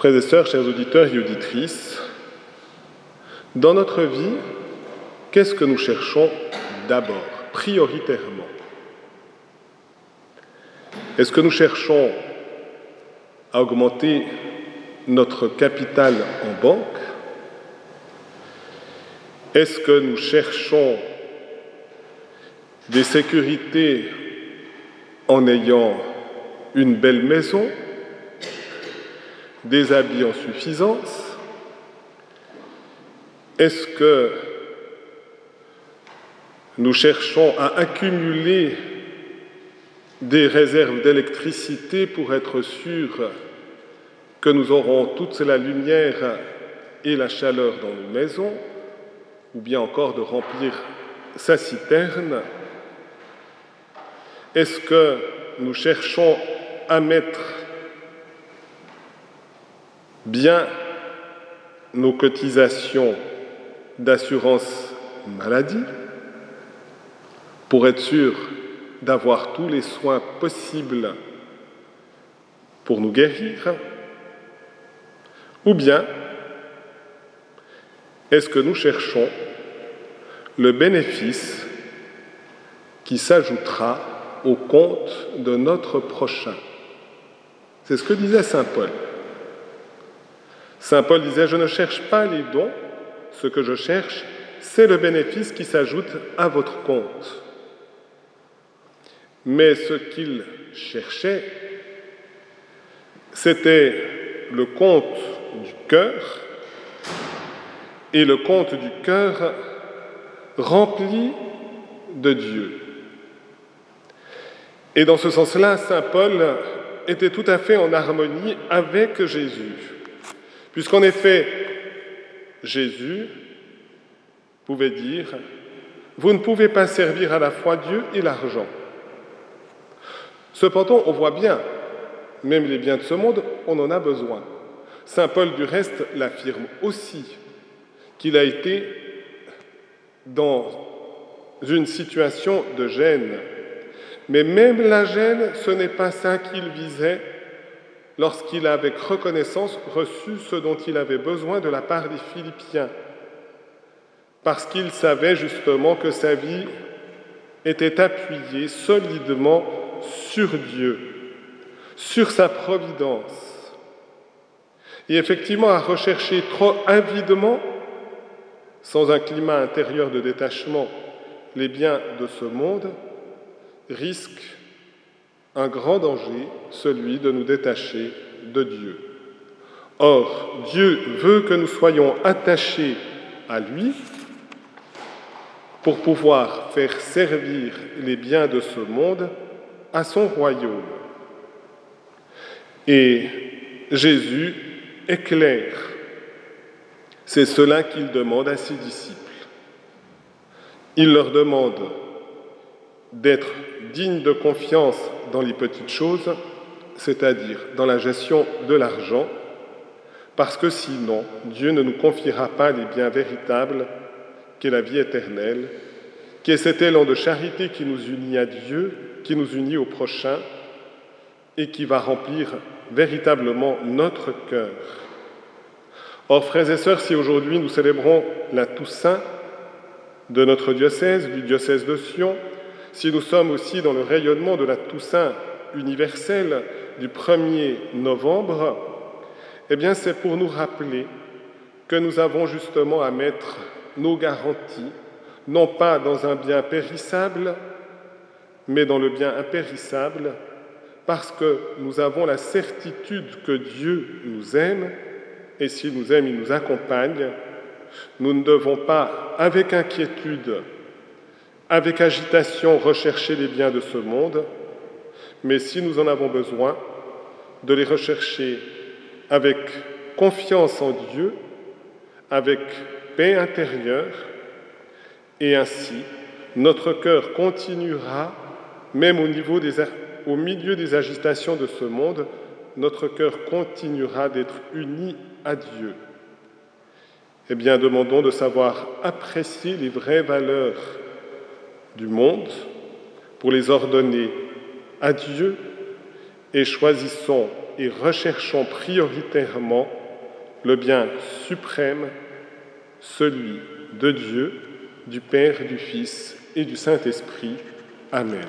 Frères et sœurs, chers auditeurs et auditrices, dans notre vie, qu'est-ce que nous cherchons d'abord, prioritairement? Est-ce que nous cherchons à augmenter notre capital en banque? Est-ce que nous cherchons des sécurités en ayant une belle maison, des habits en suffisance. Est-ce que nous cherchons à accumuler des réserves d'électricité pour être sûrs que nous aurons toute la lumière et la chaleur dans nos maisons, ou bien encore de remplir sa citerne? Est-ce que nous cherchons à mettre bien nos cotisations d'assurance maladie pour être sûr d'avoir tous les soins possibles pour nous guérir Ou bien est-ce que nous cherchons le bénéfice qui s'ajoutera au compte de notre prochain? C'est ce que disait Saint Paul. Saint Paul disait, je ne cherche pas les dons, ce que je cherche, c'est le bénéfice qui s'ajoute à votre compte. Mais ce qu'il cherchait, c'était le compte du cœur, et le compte du cœur rempli de Dieu. Et dans ce sens-là, Saint Paul était tout à fait en harmonie avec Jésus, puisqu'en effet, Jésus pouvait dire, vous ne pouvez pas servir à la fois Dieu et l'argent. Cependant, on voit bien, même les biens de ce monde, on en a besoin. Saint Paul, du reste, l'affirme aussi, qu'il a été dans une situation de gêne. Mais même la gêne, ce n'est pas ça qu'il visait lorsqu'il a avec reconnaissance reçu ce dont il avait besoin de la part des Philippiens, parce qu'il savait justement que sa vie était appuyée solidement sur Dieu, sur sa providence. Et effectivement, à rechercher trop avidement, sans un climat intérieur de détachement, les biens de ce monde, risque un grand danger, celui de nous détacher de Dieu. Or, Dieu veut que nous soyons attachés à lui pour pouvoir faire servir les biens de ce monde à son royaume. Et Jésus est. C'est cela qu'il demande à ses disciples. Il leur demande d'être dignes de confiance dans les petites choses, c'est-à-dire dans la gestion de l'argent, parce que sinon Dieu ne nous confiera pas les biens véritables qu'est la vie éternelle, qui est cet élan de charité qui nous unit à Dieu qui nous unit au prochain et qui va remplir véritablement notre cœur. Or, frères et sœurs, si aujourd'hui nous célébrons la Toussaint de notre diocèse, du diocèse de Sion, si nous sommes aussi dans le rayonnement de la Toussaint universelle du 1er novembre, eh bien c'est pour nous rappeler que nous avons justement à mettre nos garanties, non pas dans un bien périssable, mais dans le bien impérissable, parce que nous avons la certitude que Dieu nous aime, et s'il nous aime, il nous accompagne. Nous ne devons pas, avec inquiétude, avec agitation, rechercher les biens de ce monde, mais si nous en avons besoin, de les rechercher avec confiance en Dieu, avec paix intérieure, et ainsi notre cœur continuera même au, milieu des agitations de ce monde, notre cœur continuera d'être uni à Dieu. Eh bien, demandons de savoir apprécier les vraies valeurs du monde pour les ordonner à Dieu et choisissons et recherchons prioritairement le bien suprême, celui de Dieu, du Père, du Fils et du Saint-Esprit. Amen.